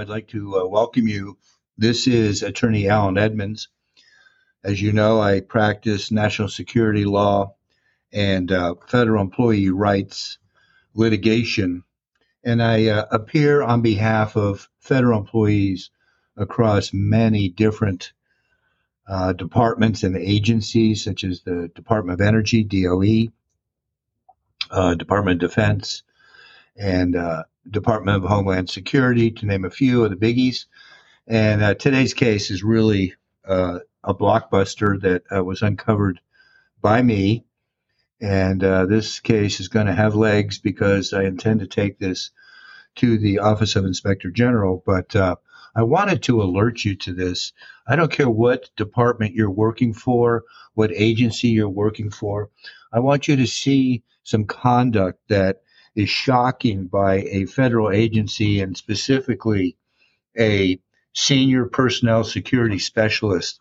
to uh, welcome you. This is Attorney Alan Edmonds. As you know, I practice national security law and uh, federal employee rights litigation, and I uh, appear on behalf of federal employees across many different uh, departments and agencies, such as the Department of Energy, DOE, uh, Department of Defense, and uh, Department of Homeland Security, to name a few of the biggies. And uh, today's case is really uh, a blockbuster that uh, was uncovered by me. And uh, this case is going to have legs because I intend to take this to the Office of Inspector General. But uh, I wanted to alert you to this. I don't care what department you're working for, what agency you're working for. I want you to see some conduct that is shocking by a federal agency and specifically a senior personnel security specialist.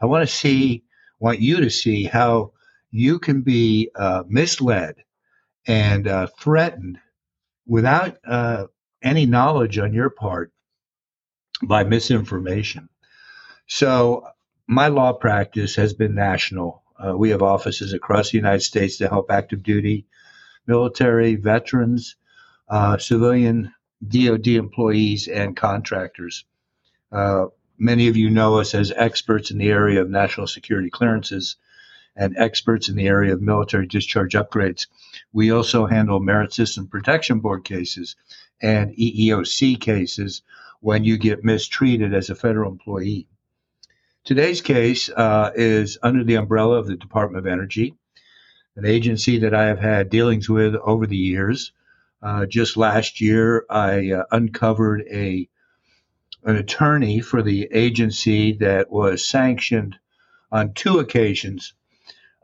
I want to see, want you to see how you can be uh, misled and uh, threatened without uh, any knowledge on your part by misinformation. So, my law practice has been national. Uh, we have offices across the United States to help active duty military, veterans, uh, civilian DoD employees, and contractors. Uh, many of you know us as experts in the area of national security clearances and experts in the area of military discharge upgrades. We also handle Merit System Protection Board cases and EEOC cases when you get mistreated as a federal employee. Today's case uh, is under the umbrella of the Department of Energy an agency that I have had dealings with over the years. Uh, just last year, I uh, uncovered a an attorney for the agency that was sanctioned on two occasions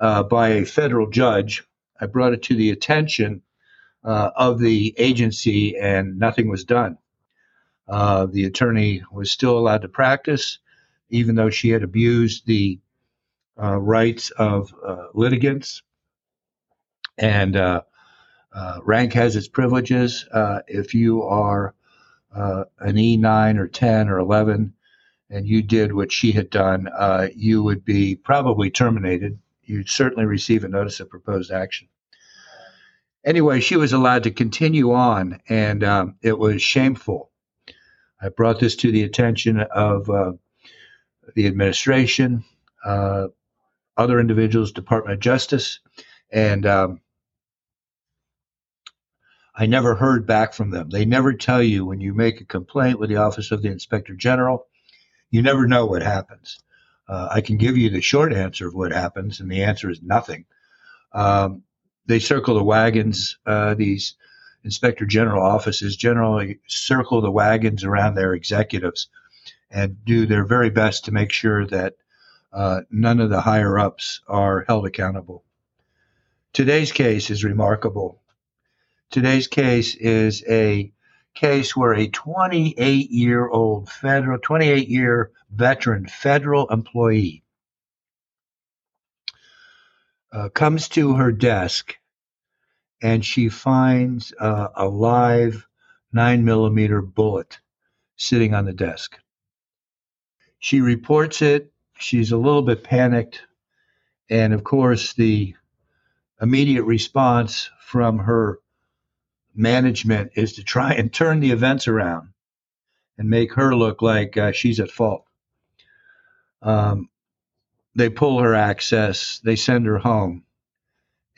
uh, by a federal judge. I brought it to the attention uh, of the agency, and nothing was done. Uh, the attorney was still allowed to practice, even though she had abused the uh, rights of litigants and uh, uh, rank has its privileges. Uh, if you are uh, an E9 or 10 or 11 and you did what she had done, uh, you would be probably terminated. You'd certainly receive a notice of proposed action. Anyway, she was allowed to continue on, and um, it was shameful. I brought this to the attention of uh, the administration, other individuals, Department of Justice, and um, I never heard back from them. They never tell you when you make a complaint with the Office of the Inspector General, you never know what happens. Uh, I can give you the short answer of what happens, and the answer is nothing. Um, they circle the wagons, uh, these Inspector General offices generally circle the wagons around their executives and do their very best to make sure that uh, none of the higher ups are held accountable. Today's case is remarkable. Today's case is a case where a 28 year old federal, 28 year veteran federal employee uh, comes to her desk and she finds uh, a live 9 millimeter bullet sitting on the desk. She reports it. She's a little bit panicked. And of course, the immediate response from her management is to try and turn the events around and make her look like uh, she's at fault. Um, they pull her access, they send her home,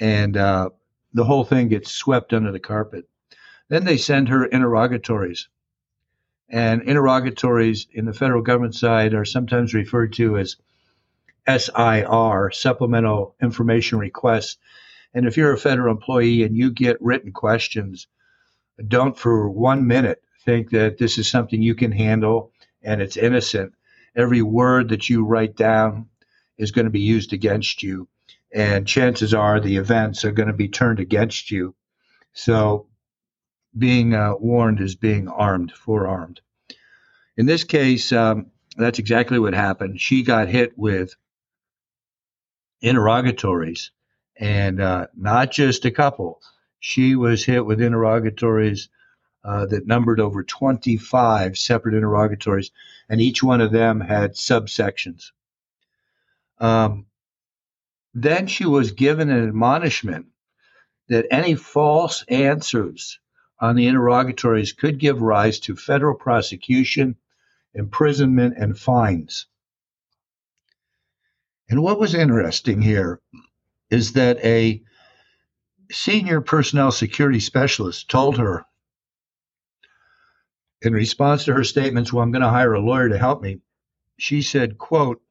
and uh, the whole thing gets swept under the carpet. Then they send her interrogatories. And interrogatories in the federal government side are sometimes referred to as SIR, Supplemental Information Requests. And if you're a federal employee and you get written questions, don't for one minute think that this is something you can handle and it's innocent. Every word that you write down is going to be used against you. And chances are the events are going to be turned against you. So being uh, warned is being armed, forearmed. In this case, um, that's exactly what happened. She got hit with interrogatories and uh, not just a couple. She was hit with interrogatories uh, that numbered over 25 separate interrogatories, and each one of them had subsections. Um, then she was given an admonishment that any false answers on the interrogatories could give rise to federal prosecution, imprisonment, and fines. And what was interesting here is that a senior personnel security specialist told her in response to her statements, well, I'm going to hire a lawyer to help me. She said, quote,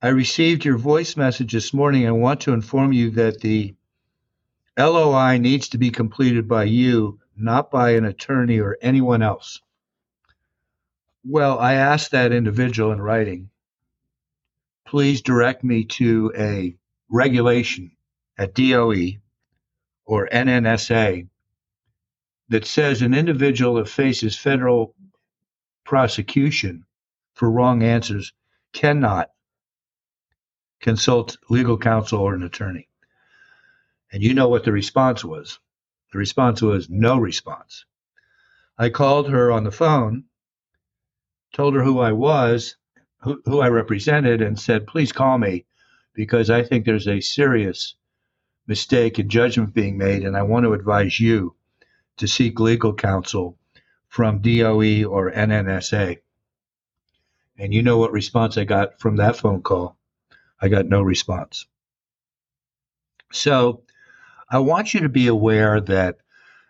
I received your voice message this morning. I want to inform you that the LOI needs to be completed by you, not by an attorney or anyone else. Well, I asked that individual in writing, please direct me to a regulation at DOE or NNSA that says an individual that faces federal prosecution for wrong answers cannot consult legal counsel or an attorney. And you know what the response was. The response was no response. I called her on the phone, told her who I was, who, I represented, and said, please call me because I think there's a serious mistake in judgment being made, and I want to advise you to seek legal counsel from DOE or NNSA. And you know what response I got from that phone call? I got no response. So I want you to be aware that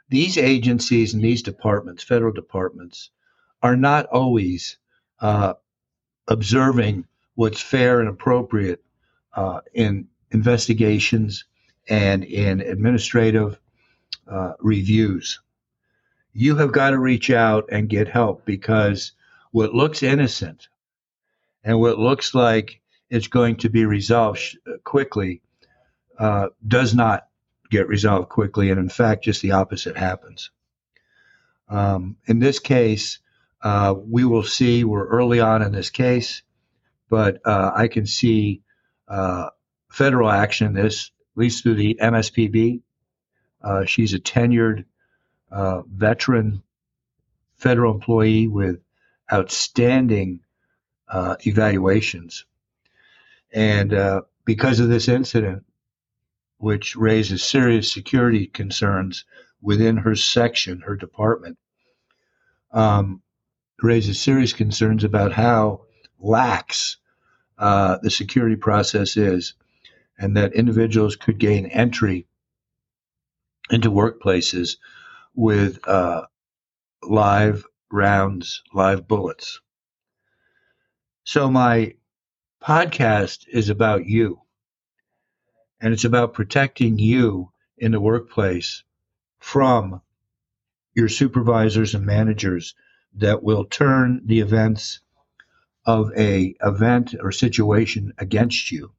these agencies and these departments, federal departments, are not always uh, observing what's fair and appropriate uh, in investigations and in administrative uh, reviews. You have got to reach out and get help because what looks innocent and what looks like it's going to be resolved sh- quickly uh, does not get resolved quickly. And in fact, just the opposite happens. Um, in this case, uh, we will see, we're early on in this case, but uh, I can see uh, federal action this, at least through the MSPB. Uh, she's a tenured uh, veteran federal employee with outstanding evaluations. And because of this incident, which raises serious security concerns within her section, her department, um, raises serious concerns about how lax uh, the security process is, and that individuals could gain entry into workplaces with uh, live rounds, live bullets. So, my podcast is about you and it's about protecting you in the workplace from your supervisors and managers that will turn the events of a event or situation against you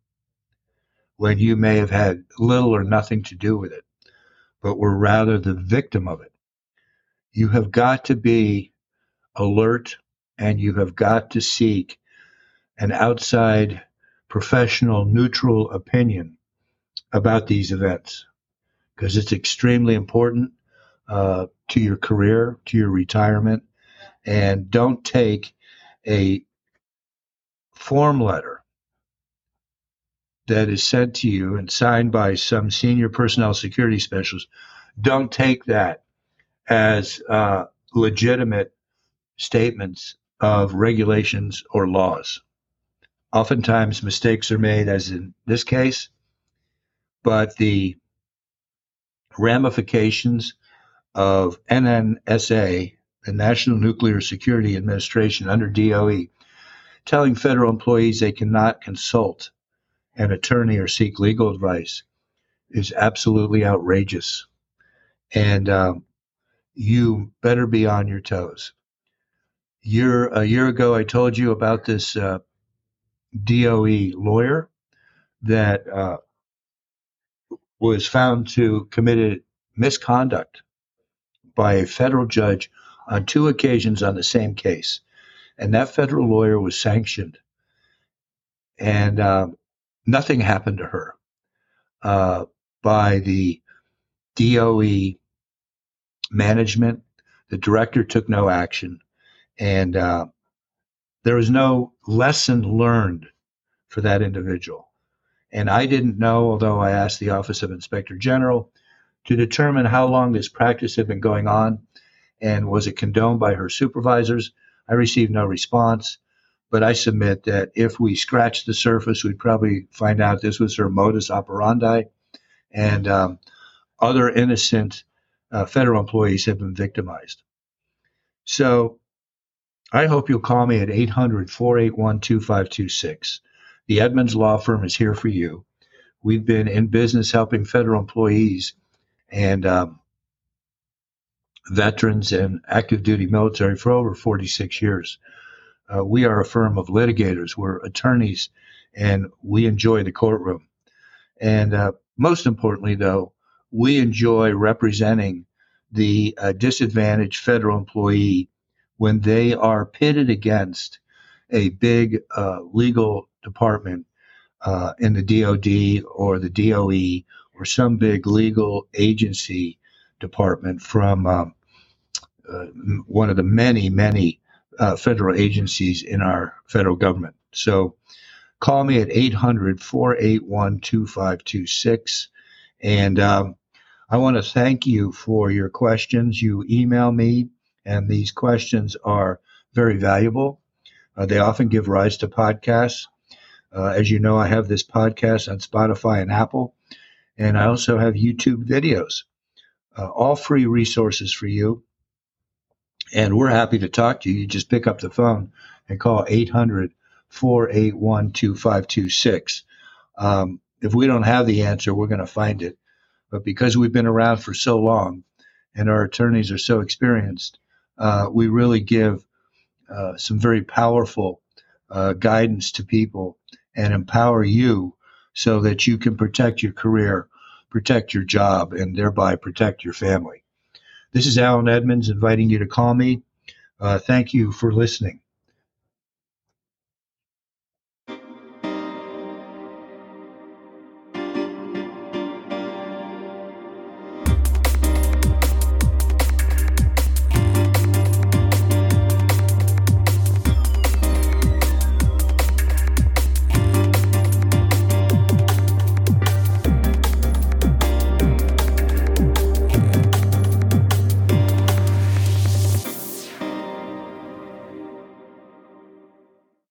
when you may have had little or nothing to do with it but were rather the victim of it. You have got to be alert and you have got to seek an outside professional neutral opinion about these events because it's extremely important uh, to your career, to your retirement, and don't take a form letter that is sent to you and signed by some senior personnel security specialist. Don't take that as uh, legitimate statements of regulations or laws. Oftentimes, mistakes are made, as in this case, but the ramifications of NNSA, the National Nuclear Security Administration under DOE, telling federal employees they cannot consult an attorney or seek legal advice is absolutely outrageous. And um, you better be on your toes. Year, a year ago, I told you about this uh, DOE lawyer that uh, was found to committed misconduct by a federal judge on two occasions on the same case. And that federal lawyer was sanctioned. And uh, nothing happened to her uh, by the DOE management. The director took no action, and uh, there was no lesson learned for that individual. And I didn't know, although I asked the Office of Inspector General to determine how long this practice had been going on and was it condoned by her supervisors. I received no response, but I submit that if we scratch the surface, we'd probably find out this was her modus operandi, and um, other innocent uh, federal employees have been victimized. So I hope you'll call me at 800 481 2526. The Edmonds Law Firm is here for you. We've been in business helping federal employees and um, veterans and active duty military for over 46 years. Uh, we are a firm of litigators, we're attorneys, and we enjoy the courtroom. And uh, most importantly, though, we enjoy representing the uh, disadvantaged federal employee when they are pitted against a big uh, legal department uh, in the DoD or the DOE or some big legal agency department from um, one of the many, many uh, federal agencies in our federal government. So call me at 800 481 2526. And um, I want to thank you for your questions. You email me, and these questions are very valuable. Uh, they often give rise to podcasts. Uh, as you know, I have this podcast on Spotify and Apple, and I also have YouTube videos, uh, all free resources for you. And we're happy to talk to you. You just pick up the phone and call 800 481 2526. Um, if we don't have the answer, we're going to find it. But because we've been around for so long and our attorneys are so experienced, uh, we really give uh, some very powerful uh, guidance to people and empower you so that you can protect your career, protect your job, and thereby protect your family. This is Alan Edmonds inviting you to call me. Uh, thank you for listening.